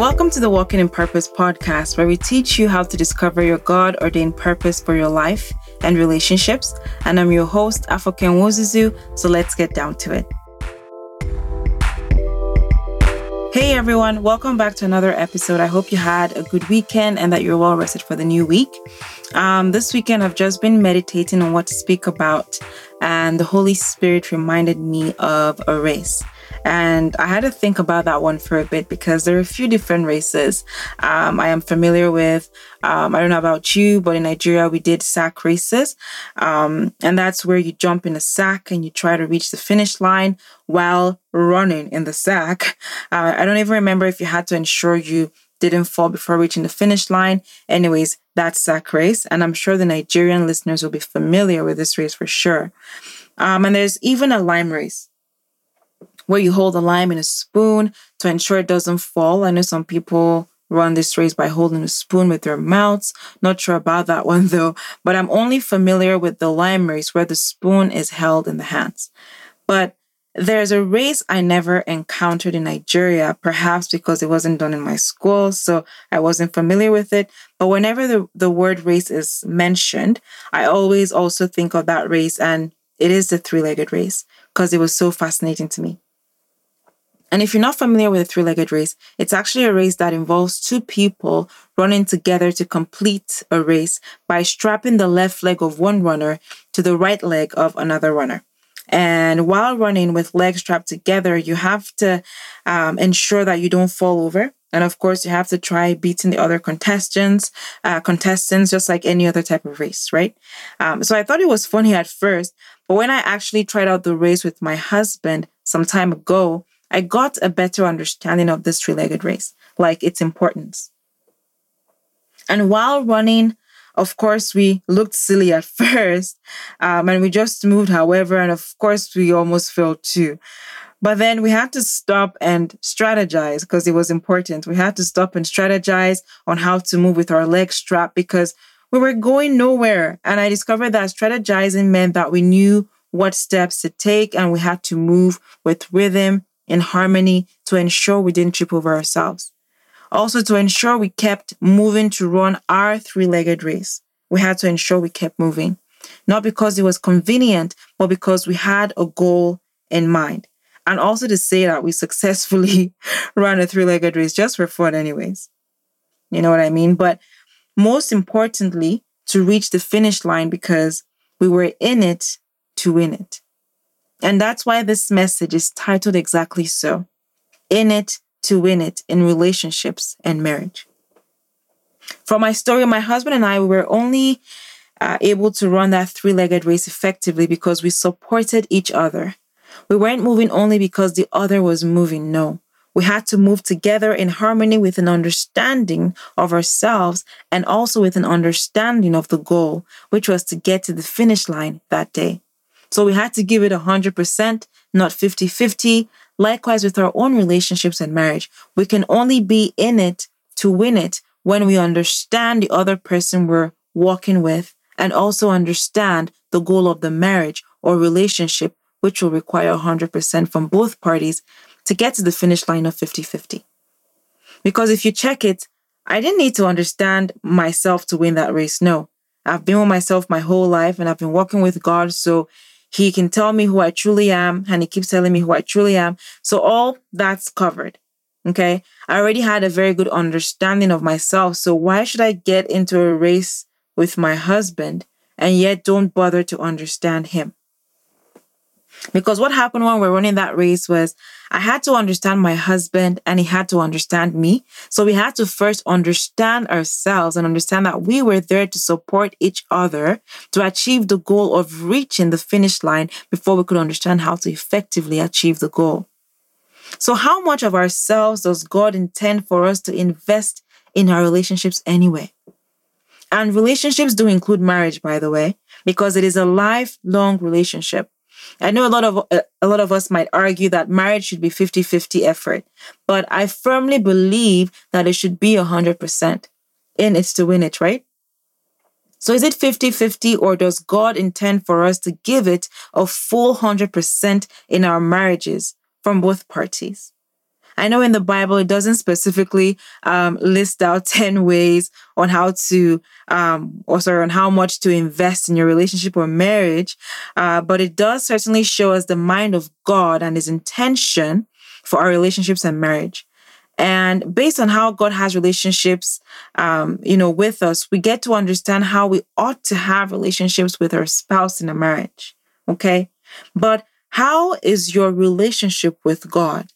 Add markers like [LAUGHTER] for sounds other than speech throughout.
Welcome to the Walking in Purpose podcast, where we teach you how to discover your God ordained purpose for your life and relationships. And I'm your host, Afoken Wozuzu. So let's get down to it. Hey everyone, welcome back to another episode. I hope you had a good weekend and that you're well rested for the new week. Um, this weekend, I've just been meditating on what to speak about, and the Holy Spirit reminded me of a race. And I had to think about that one for a bit because there are a few different races um, I am familiar with. Um, I don't know about you, but in Nigeria, we did sack races. Um, and that's where you jump in a sack and you try to reach the finish line while running in the sack. [LAUGHS] Uh, I don't even remember if you had to ensure you didn't fall before reaching the finish line. Anyways, that's sack race. And I'm sure the Nigerian listeners will be familiar with this race for sure. Um, and there's even a lime race where you hold the lime in a spoon to ensure it doesn't fall. I know some people run this race by holding a spoon with their mouths. Not sure about that one [LAUGHS] though, but I'm only familiar with the lime race where the spoon is held in the hands. But there's a race I never encountered in Nigeria, perhaps because it wasn't done in my school, so I wasn't familiar with it. But whenever the, the word race is mentioned, I always also think of that race, and it is the three legged race because it was so fascinating to me. And if you're not familiar with a three legged race, it's actually a race that involves two people running together to complete a race by strapping the left leg of one runner to the right leg of another runner. And while running with legs strapped together, you have to um, ensure that you don't fall over. And of course, you have to try beating the other contestants, uh, contestants, just like any other type of race, right? Um, so I thought it was funny at first, but when I actually tried out the race with my husband some time ago, I got a better understanding of this three legged race, like its importance. And while running, of course, we looked silly at [LAUGHS] first um, and we just moved, however, and of course, we almost fell too. But then we had to stop and strategize because it was important. We had to stop and strategize on how to move with our legs strapped because we were going nowhere. And I discovered that strategizing meant that we knew what steps to take and we had to move with rhythm in harmony to ensure we didn't trip over ourselves. Also, to ensure we kept moving to run our three legged race, we had to ensure we kept moving. Not because it was convenient, but because we had a goal in mind. And also to say that we successfully [LAUGHS] ran a three legged race just for fun, anyways. You know what I mean? But most importantly, to reach the finish line because we were in it to win it. And that's why this message is titled exactly so In It to Win It in Relationships and Marriage. From my story, my husband and I we were only uh, able to run that three legged race effectively because we supported each other. We weren't moving only because the other was moving, no. We had to move together in harmony with an understanding of ourselves and also with an understanding of the goal, which was to get to the finish line that day. So we had to give it 100%, not 50 50. Likewise, with our own relationships and marriage, we can only be in it to win it when we understand the other person we're walking with and also understand the goal of the marriage or relationship, which will require 100% from both parties to get to the finish line of 50 50. Because if you check it, I didn't need to understand myself to win that race. No, I've been with myself my whole life and I've been walking with God. So he can tell me who I truly am, and he keeps telling me who I truly am. So all that's covered. Okay. I already had a very good understanding of myself. So why should I get into a race with my husband and yet don't bother to understand him? Because what happened when we we're running that race was I had to understand my husband and he had to understand me. So we had to first understand ourselves and understand that we were there to support each other to achieve the goal of reaching the finish line before we could understand how to effectively achieve the goal. So, how much of ourselves does God intend for us to invest in our relationships anyway? And relationships do include marriage, by the way, because it is a lifelong relationship. I know a lot of uh, a lot of us might argue that marriage should be 50-50 effort, but I firmly believe that it should be 100% in it to win it, right? So is it 50-50 or does God intend for us to give it a full 100% in our marriages from both parties? I know in the Bible it doesn't specifically um, list out [LAUGHS] 10 ways on how to, um, or sorry, on how much to invest in your relationship or marriage, uh, but it does certainly show us the mind of God and his intention for our relationships and marriage. And based on how God has relationships, um, you know, with us, we get to understand how we ought to have relationships with our spouse in a marriage. Okay. But how is your relationship with God?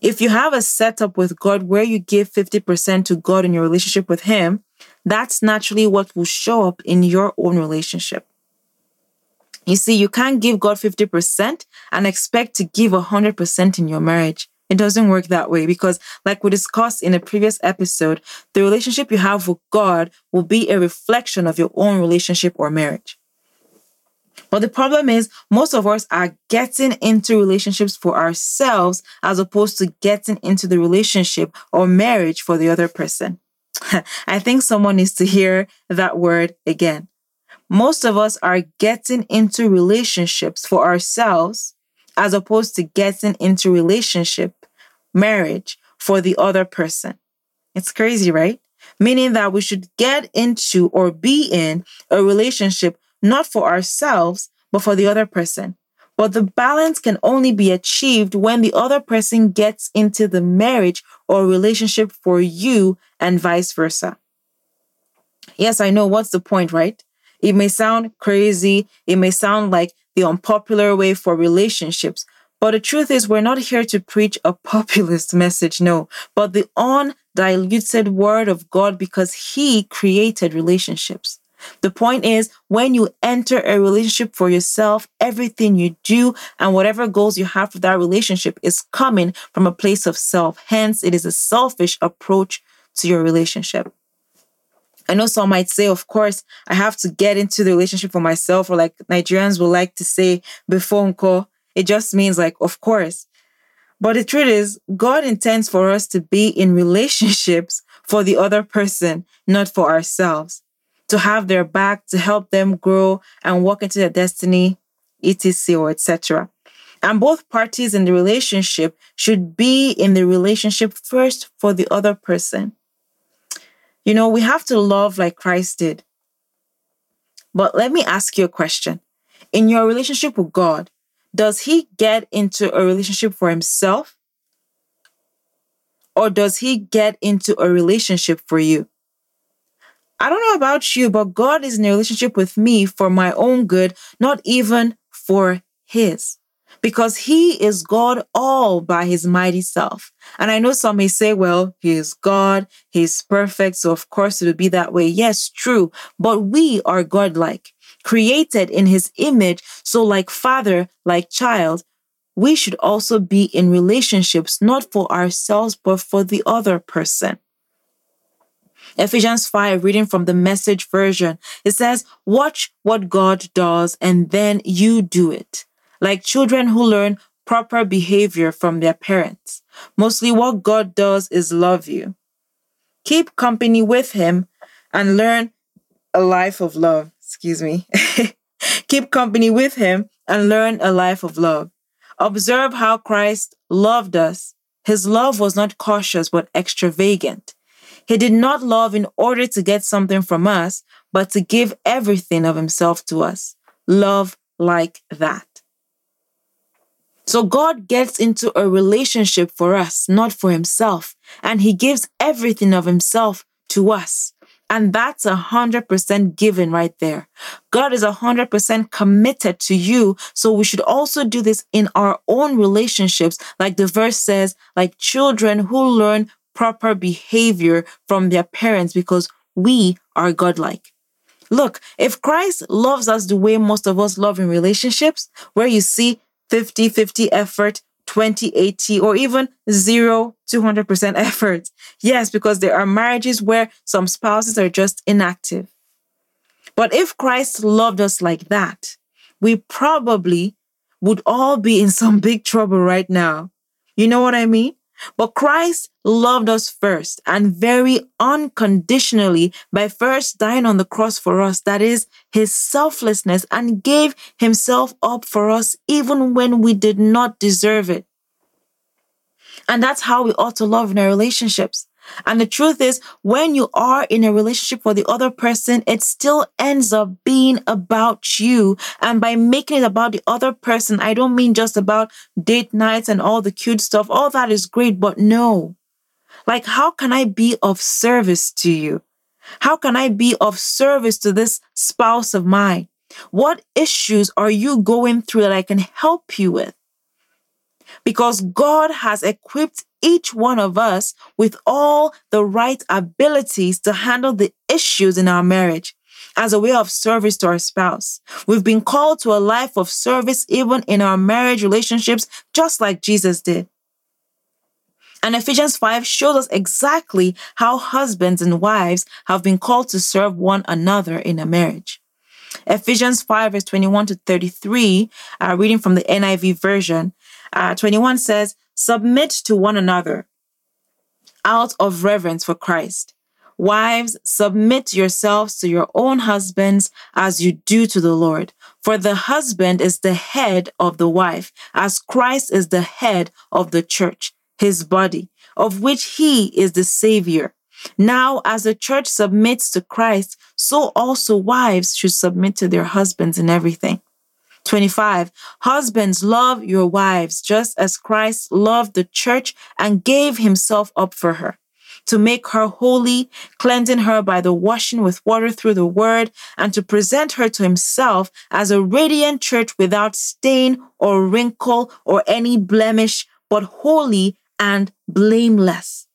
If you have a setup with God where you give 50% to God in your relationship with Him, that's naturally what will show up in your own relationship. You see, you can't give God 50% and expect to give 100% in your marriage. It doesn't work that way because, like we discussed in a previous episode, the relationship you have with God will be a reflection of your own relationship or marriage. But the problem is, most of us are getting into relationships for ourselves as opposed to getting into the relationship or marriage for the other person. [LAUGHS] I think someone needs to hear that word again. Most of us are getting into relationships for ourselves as opposed to getting into relationship marriage for the other person. It's crazy, right? Meaning that we should get into or be in a relationship not for ourselves, but for the other person. But the balance can only be achieved when the other person gets into the marriage or relationship for you and vice versa. Yes, I know what's the point, right? It may sound crazy. It may sound like the unpopular way for relationships, but the truth is, we're not here to preach a populist [LAUGHS] message, no, but the undiluted word of God because He created relationships. The point is, when you enter a relationship for yourself, everything you do and whatever goals you have for that relationship is coming from a place of self. Hence, it is a selfish approach to your relationship. I know some might say, of course, I have to get into the relationship for myself, or like Nigerians will like to say, before uncle. It just means like, of course. But the truth is, God intends for us to be in relationships for the other person, not for ourselves. To have their back, to help them grow and walk into their destiny, etc. or etc. And both parties in the relationship should be in the relationship first for the other person. You know, we have to love like Christ did. But let me ask you a question. In your relationship with God, does he get into a relationship for himself? Or does he get into a relationship for you? I don't know about you, but God is in a relationship with me for my own good, not even for his. Because he is God all by his mighty self. And I know some may say, well, he is God, he's perfect, so of course it would be that way. Yes, true. But we are God-like created in his image. So, like father, like child, we should also be in relationships, not for ourselves, but for the other person. Ephesians 5, reading from the message version, it says, Watch what God does and then you do it. Like children who learn proper behavior from their parents. Mostly what God does is love you. Keep company with Him and learn a life of love excuse me, [LAUGHS] keep company with him and learn a life of love. Observe how Christ loved us. His love was not cautious, but extravagant. He did not love in order to get something from us, but to give everything of himself to us. Love like that. So God gets into a relationship for us, not for himself, and he gives everything of himself to us. And that's a hundred percent given right there. God is a hundred percent committed to you. So we should also do this in our own relationships. Like the verse says, like children who learn proper behavior from their parents because we are godlike. Look, if Christ loves us the way most of us love in relationships, where you see 50 50 effort, 2080 or even 0 200% [LAUGHS] effort. Yes, because there are marriages where some spouses are just inactive. But if Christ loved us like that, we probably would all be in some big trouble right now. You know what I mean? But Christ loved us first and very unconditionally by first dying on the cross for us. That is his selflessness and gave himself up for us even when we did not deserve it. And that's how we ought to love in our relationships. And the truth is, when you are in a relationship with the other person, it still ends up being about you. And by making it about the other person, I don't mean just about date nights and all the cute stuff. All that is great, but no. Like, how can I be of service to you? How can I be of service to this spouse of mine? What issues are you going through that I can help you with? Because God has equipped each one of us with all the right abilities to handle the issues in our marriage as a way of service to our spouse. We've been called to a life of service even in our marriage relationships, just like Jesus did. And Ephesians 5 shows us exactly how husbands and wives have been called to serve one another in a marriage. Ephesians 5, verse 21 to 33, uh, reading from the NIV version, uh, 21 says, Submit to one another out of reverence for Christ. Wives, submit yourselves to your own husbands as you do to the Lord. For the husband is the head of the wife, as Christ is the head of the church, his body, of which he is the Savior. Now, as the church submits to Christ, so also wives should submit to their husbands in everything. 25. Husbands, love your wives just as Christ loved the church and gave himself up for her to make her holy, cleansing her by the washing with water through the word, and to present her to himself as a radiant church without stain or wrinkle or any blemish, but holy and blameless.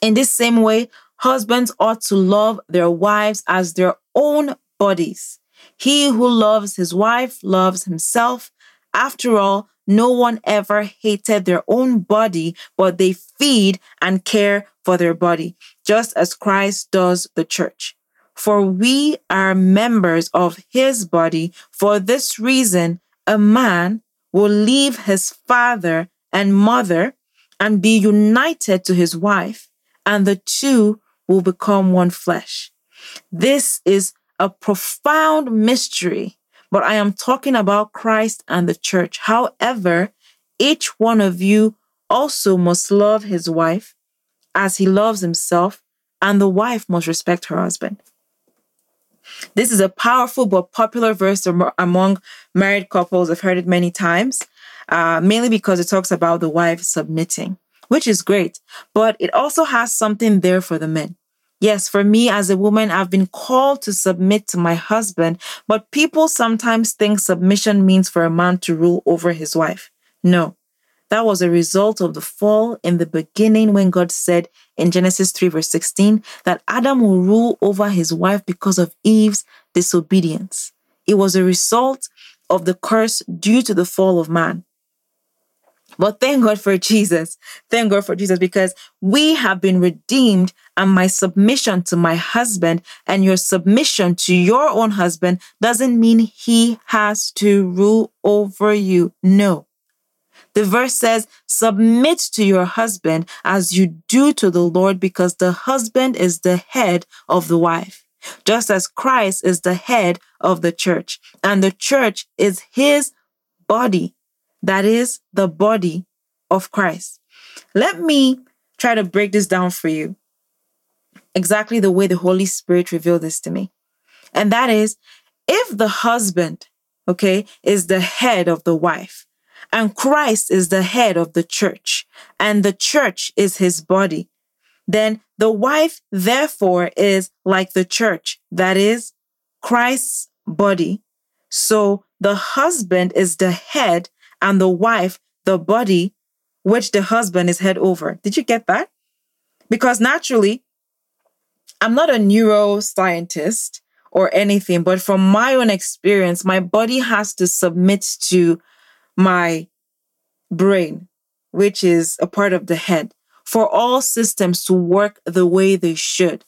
In this same way, husbands ought to love their wives as their own bodies. He who loves his wife loves himself. After all, no one ever hated their own body, but they feed and care for their body, just as Christ does the church. For we are members of his body. For this reason, a man will leave his father and mother and be united to his wife, and the two will become one flesh. This is a profound mystery, but I am talking about Christ and the church. However, each one of you also must love his wife as he loves himself, and the wife must respect her husband. This is a powerful but popular verse among married couples. I've heard it many times, uh, mainly because it talks about the wife submitting, which is great, but it also has something there for the men. Yes, for me as a woman, I've been called to submit to my husband, but people sometimes think submission means for a man to rule over his wife. No, that was a result of the fall in the beginning when God said in Genesis 3, verse 16, that Adam will rule over his wife because of Eve's disobedience. It was a result of the curse due to the fall of man. But thank God for Jesus. Thank God for Jesus because we have been redeemed and my submission to my husband and your submission to your own husband doesn't mean he has to rule over you. No. The verse says, submit to your husband as you do to the Lord because the husband is the head of the wife just as Christ is the head of the church, and the church is his body that is the body of Christ. Let me try to break this down for you exactly the way the Holy Spirit revealed this to me. And that is if the husband, okay, is the head of the wife, and Christ is the head of the church, and the church is his body, then the wife, therefore, is like the church, that is Christ's body. So the husband is the head and the wife the body which the husband is head over. Did you get that? Because naturally, I'm not a neuroscientist or anything, but from my own experience, my body has to submit to my brain, which is a part of the head, for all systems to work the way they should.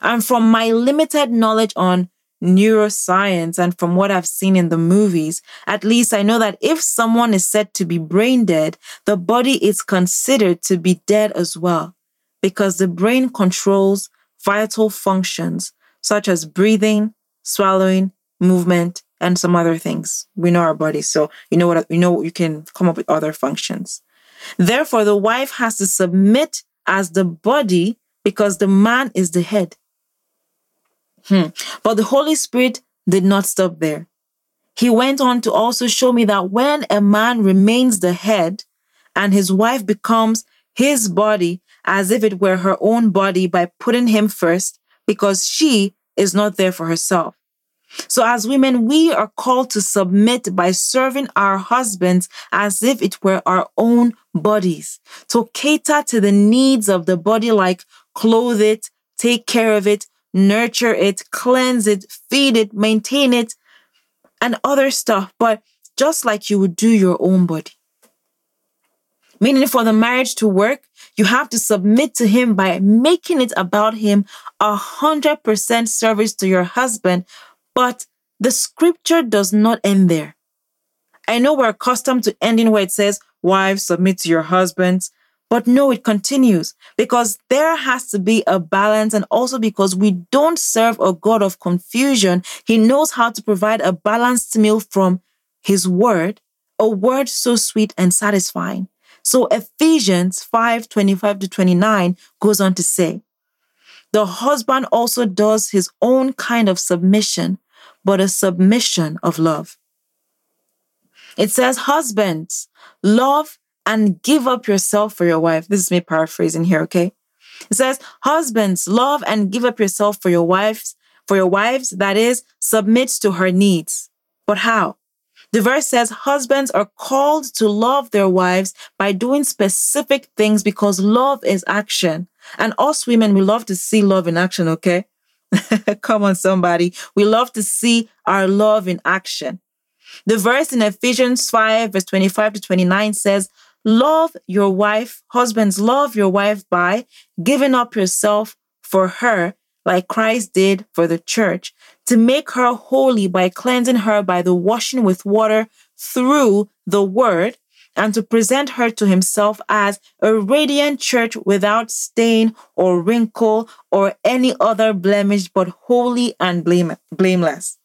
And from my limited knowledge on neuroscience and from what I've seen in the movies, at least I know that if someone is said to be brain dead, the body is considered to be dead as well because the brain controls vital functions such as breathing, swallowing, movement, and some other things. We know our bodies, so you know what you know you can come up with other functions. Therefore, the wife has to submit as the body because the man is the head. Hmm. But the Holy Spirit did not stop there. He went on to also show me that when a man remains the head and his wife becomes his body as if it were her own body by putting him first because she is not there for herself. So as women, we are called to submit by serving our husbands as if it were our own bodies, to cater to the needs of the body, like clothe it, take care of it, nurture it, cleanse it, feed it, maintain it, and other stuff, but just like you would do your own body. Meaning for the marriage to work, you have to submit to him by making it about him, a hundred percent service to your husband. But the scripture does not end there. I know we're accustomed to ending where it says, wives submit to your husbands. But no, it continues because there has to be a balance. And also because we don't serve a God of confusion, He knows how to provide a balanced meal from His word, a word so sweet and satisfying. So Ephesians 5 25 to 29 goes on to say, The husband also does his own kind of submission, but a submission of love. It says, Husbands, love and give up yourself for your wife. This is me paraphrasing here, okay? It says, Husbands, love and give up yourself for your wives, for your wives, that is, submit to her needs. But how? The verse says husbands are called to love their wives by doing specific things because love is action. And us women, we love to see love in action, okay? [LAUGHS] Come on, somebody. We love to see our love in action. The verse in Ephesians 5, verse 25 to 29 says, Love your wife, husbands, love your wife by giving up yourself for her, like Christ did for the church, to make her holy by cleansing her by the washing with water through the word, and to present her to himself as a radiant church without stain or wrinkle or any other blemish, but holy and blame- blameless.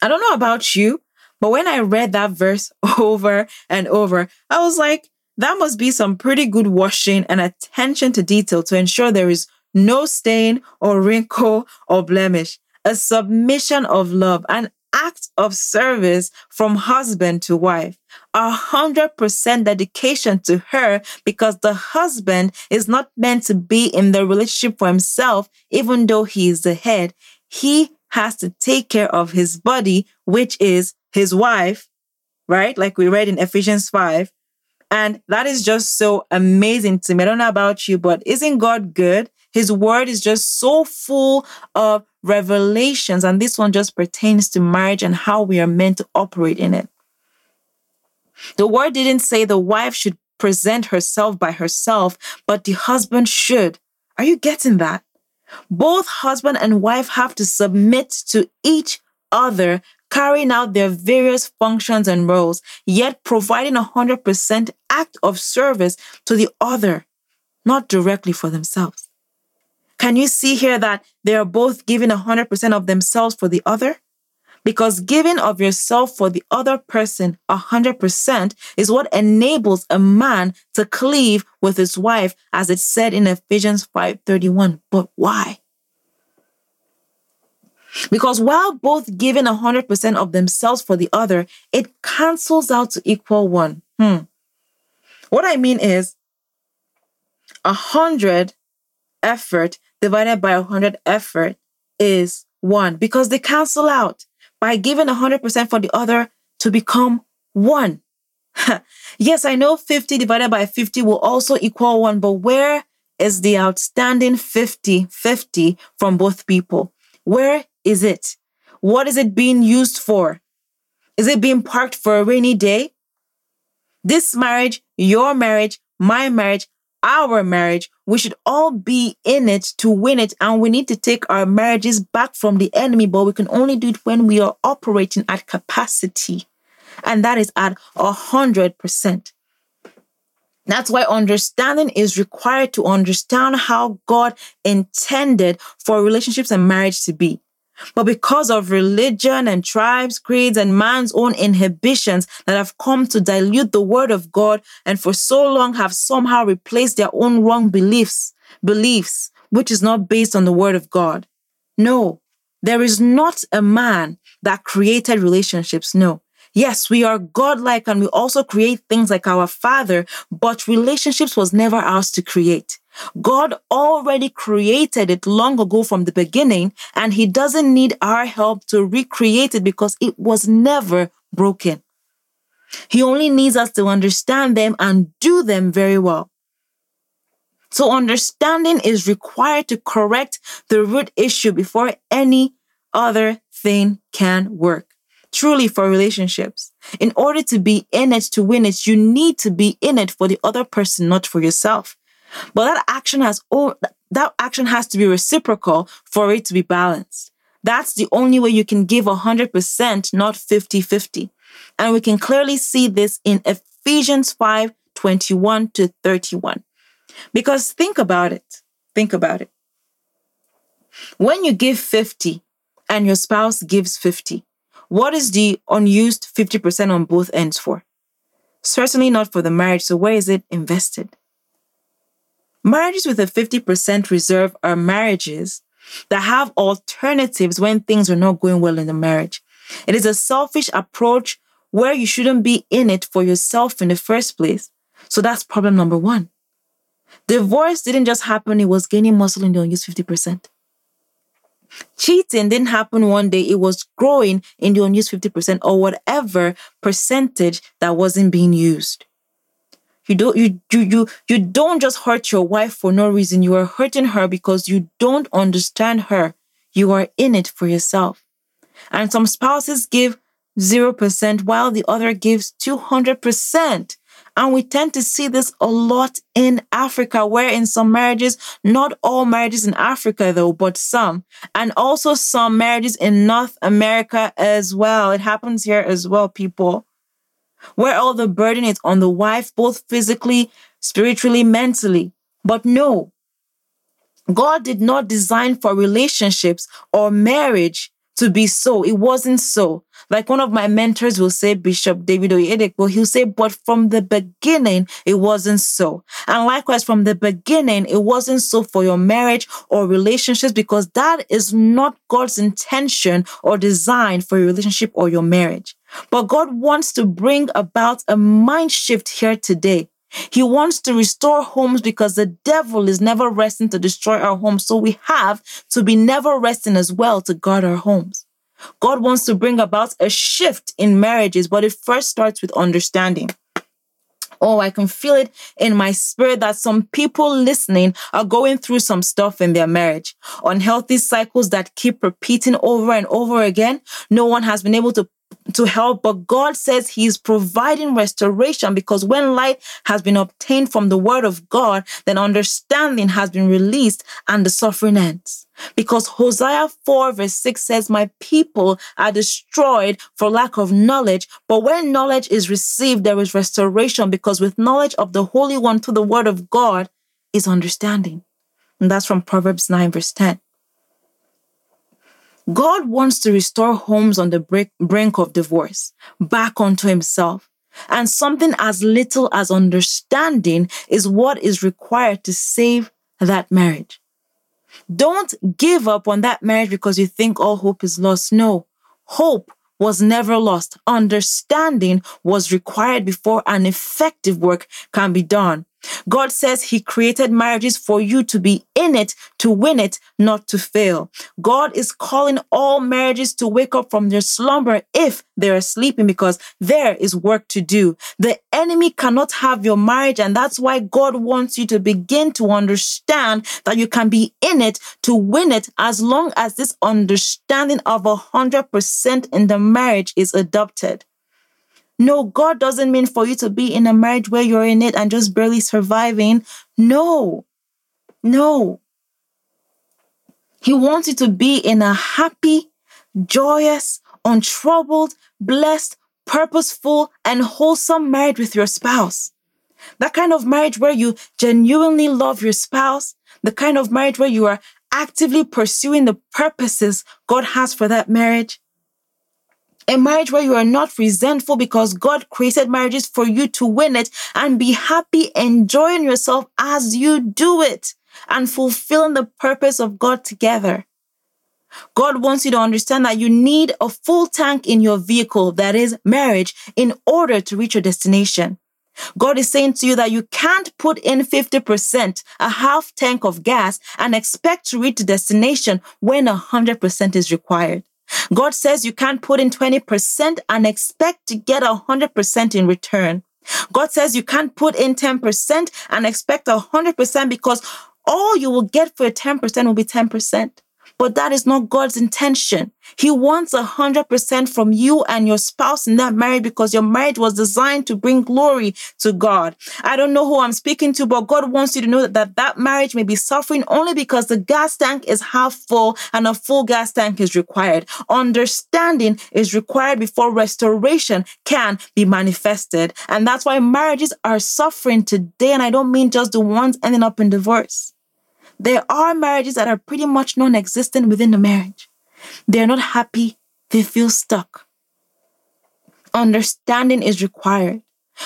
I don't know about you, but when I read that verse [LAUGHS] over and over, I was like, that must be some pretty good washing and attention to detail to ensure there is no stain or wrinkle or blemish. A submission of love, an act of service from husband to wife. A hundred percent dedication to her because the husband is not meant to be in the relationship for himself, even though he is the head. He has to take care of his body, which is his wife, right? Like we read in Ephesians 5. And that is just so amazing to me. I don't know about you, but isn't God good? His word is just so full of revelations. And this one just pertains to marriage and how we are meant to operate in it. The word didn't say the wife should present herself by herself, but the husband should. Are you getting that? Both husband and wife have to submit to each other carrying out their various functions and roles, yet providing a 100% act of service to the other, not directly for themselves. Can you see here that they are both giving 100% of themselves for the other? Because giving of yourself for the other person 100% is what enables a man to cleave with his wife, as it said in Ephesians 5:31. But why? Because while both giving 100% of themselves for the other, it cancels out to equal one. Hmm. What I mean is, 100 effort divided by 100 effort is one because they cancel out by giving 100% for the other to become one. [LAUGHS] yes, I know 50 divided by 50 will also equal one, but where is the outstanding 50 50 from both people? Where is it? What is it being used for? Is it being parked for a rainy day? This marriage, your marriage, my marriage, our marriage, we should all be in it to win it. And we need to take our marriages back from the enemy, but we can only do it when we are operating at capacity. And that is at a hundred percent. That's why understanding is required to understand how God intended for relationships and marriage to be. But because of religion and tribes, creeds, and man's own inhibitions that have come to dilute the word of God and for so long have somehow replaced their own wrong beliefs, beliefs, which is not based on the word of God. No, there is not a man that created relationships. No. Yes, we are godlike and we also create things like our father, but relationships was never ours to create. God already created it long ago from the beginning, and He doesn't need our help to recreate it because it was never broken. He only needs us to understand them and do them very well. So understanding is required to correct the root issue before any other thing can work. Truly for relationships. In order to be in it to win it, you need to be in it for the other person, not for yourself. But that action has all, that action has to be reciprocal for it to be balanced. That's the only way you can give 100%, not 50-50. And we can clearly see this in Ephesians 5, 21 to 31. Because think about it. Think about it. When you give 50 and your spouse gives 50, what is the unused 50% on both ends for? Certainly not for the marriage. So where is it invested? Marriages with a 50% reserve are marriages that have alternatives when things are not going well in the marriage. It is a selfish approach where you shouldn't be in it for yourself in the first place. So that's problem number one. Divorce didn't just happen, it was gaining muscle in the unused 50%. Cheating didn't happen one day, it was growing in the unused 50% or whatever percentage that wasn't being used. You don't you you you you don't just hurt your wife for no reason. You are hurting her because you don't understand her. You are in it for yourself. And some spouses give 0% while the other gives 200%. And we tend to see this a lot in Africa, where in some marriages, not all marriages in Africa though, but some, and also some marriages in North America as well. It happens here as well, people where all the burden is on the wife, both physically, spiritually, mentally. But no, God did not design for relationships or marriage to be so. It wasn't so. Like one of my mentors will say, Bishop David Oyedepo, he'll say, but from the beginning, it wasn't so. And likewise, from the beginning, it wasn't so for your marriage or relationships because that is not God's intention or design for your relationship or your marriage. But God wants to bring about a mind shift here today. He wants to restore homes because the devil is never resting to destroy our homes. So we have to be never resting as well to guard our homes. God wants to bring about a shift in marriages, but it first starts with understanding. Oh, I can feel it in my spirit that some people listening are going through some stuff in their marriage. Unhealthy cycles that keep repeating over and over again. No one has been able to to help, but God says He's providing restoration because when light has been obtained from the Word of God, then understanding has been released and the suffering ends. Because Hosea 4 verse 6 says, My people are destroyed for lack of knowledge. But when knowledge is received, there is restoration because with knowledge of the Holy One through the Word of God is understanding. And that's from Proverbs 9 verse 10. God wants to restore homes on the brink of divorce back onto himself. And something as little as understanding is what is required to save that marriage. Don't give up on that marriage because you think all hope is lost. No, hope was never lost. Understanding was required before an effective work can be done. God says He created marriages for you to be in it, to win it, not to fail. God is calling all marriages to wake up from their slumber if they are sleeping because there is work to do. The enemy cannot have your marriage, and that's why God wants you to begin to understand that you can be in it to win it as long as this understanding of a hundred percent in the marriage is adopted. No, God doesn't mean for you to be in a marriage where you're in it and just barely surviving. No, no. He wants you to be in a happy, joyous, untroubled, blessed, purposeful, and wholesome marriage with your spouse. That kind of marriage where you genuinely love your spouse, the kind of marriage where you are actively pursuing the purposes God has for that marriage? A marriage where you are not resentful because God created marriages for you to win it and be happy enjoying yourself as you do it and fulfilling the purpose of God together. God wants you to understand that you need a full tank in your vehicle, that is marriage, in order to reach your destination. God is saying to you that you can't put in 50%, a half tank of gas, and expect to reach the destination when 100% is required. God says you can't put in 20% and expect to get 100% in return. God says you can't put in 10% and expect 100% because all you will get for 10% will be 10%. But that is not God's intention. He wants a hundred percent from you and your spouse in that marriage because your marriage was designed to bring glory to God. I don't know who I'm speaking to, but God wants you to know that that, that marriage may be suffering only because the gas tank is half full and a full gas tank is required. Understanding is required before restoration can be manifested. And that's why marriages are suffering today. And I don't mean just the ones ending up in divorce. There are marriages that are pretty much non existent within the marriage. They're not happy, they feel stuck. Understanding is required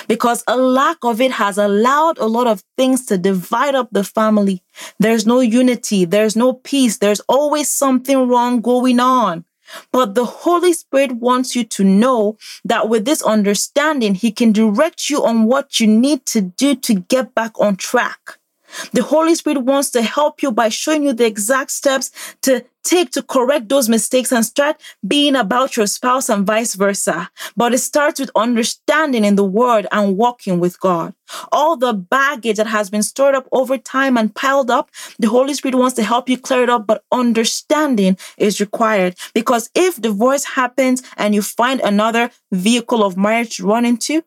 because a lack of it has allowed a lot of things to divide up the family. There's no unity, there's no peace, there's always something wrong going on. But the Holy Spirit wants you to know that with this understanding, He can direct you on what you need to do to get back on track. The Holy Spirit wants to help you by showing you the exact steps to take to correct those mistakes and start being about your spouse and vice versa. But it starts with understanding in the word and walking with God. All the baggage that has been stored up over time and piled up, the Holy Spirit wants to help you clear it up, but understanding is required. Because if divorce happens and you find another vehicle of marriage to run into,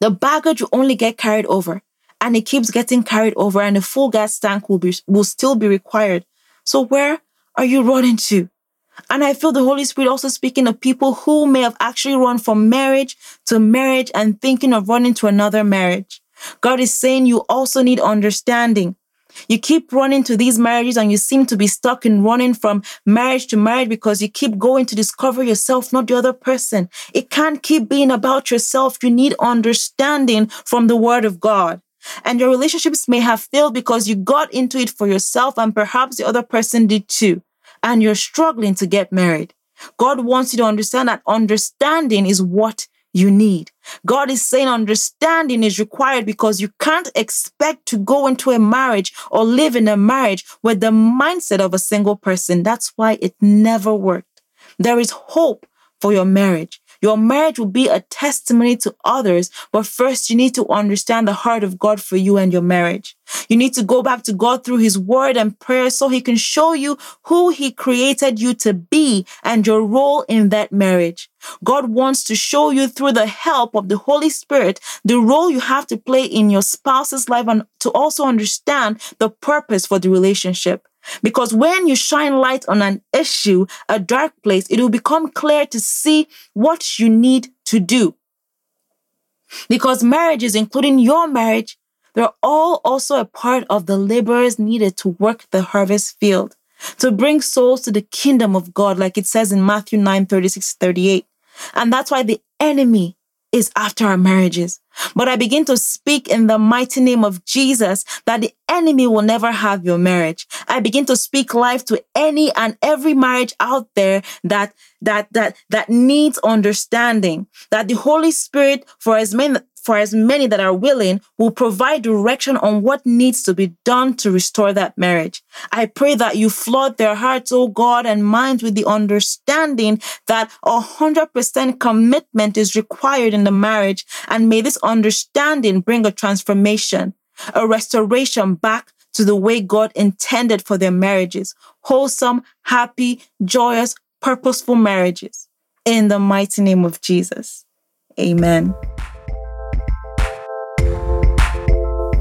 the baggage will only get carried over and it keeps getting carried over and a full gas tank will be will still be required. So where are you running to? And I feel the Holy Spirit also speaking of people who may have actually run from marriage to marriage and thinking of running to another marriage. God is saying you also need understanding. You keep running to these marriages and you seem to be stuck in running from marriage to marriage because you keep going to discover yourself, not the other person. It can't keep being about yourself. You need understanding from the word of God. And your relationships may have failed because you got into it for yourself and perhaps the other person did too. And you're struggling to get married. God wants you to understand that understanding is what you need. God is saying understanding is required because you can't expect to go into a marriage or live in a marriage with the mindset of a single person. That's why it never worked. There is hope for your marriage. Your marriage will be a testimony to others, but first you need to understand the heart of God for you and your marriage. You need to go back to God through his word and prayer so he can show you who he created you to be and your role in that marriage. God wants to show you through the help of the Holy Spirit the role you have to play in your spouse's life and to also understand the purpose for the relationship. Because when you shine light on an issue, a dark place, it will become clear to see what you need to do. Because marriages, including your marriage, they're all also a part of the laborers needed to work the harvest field, to bring souls to the kingdom of God, like it says in Matthew 9 36 38. And that's why the enemy is after our marriages. But I begin to speak in the mighty name of Jesus that the enemy will never have your marriage. I begin to speak life to any and every marriage out there that that that that needs understanding. That the Holy Spirit, for as many for as many that are willing, will provide direction on what needs to be done to restore that marriage. I pray that you flood their hearts, oh God, and minds with the understanding that a hundred percent commitment is required in the marriage. And may this understanding bring a transformation, a restoration back to the way God intended for their marriages. Wholesome, happy, joyous, purposeful marriages. In the mighty name of Jesus. Amen.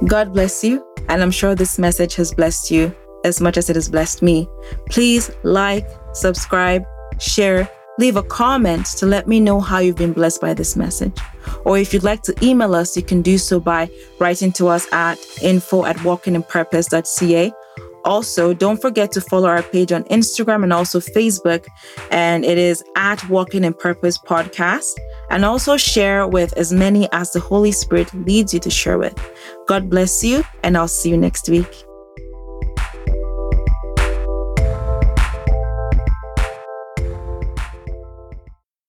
God bless you, and I'm sure this message has blessed you as much as it has blessed me. Please like, subscribe, share, leave a comment to let me know how you've been blessed by this message. Or if you'd like to email us, you can do so by writing to us at info at walkinginpurpose.ca Also, don't forget to follow our page on Instagram and also Facebook, and it is at Walking in Purpose Podcast. And also share with as many as the Holy Spirit leads you to share with. God bless you, and I'll see you next week.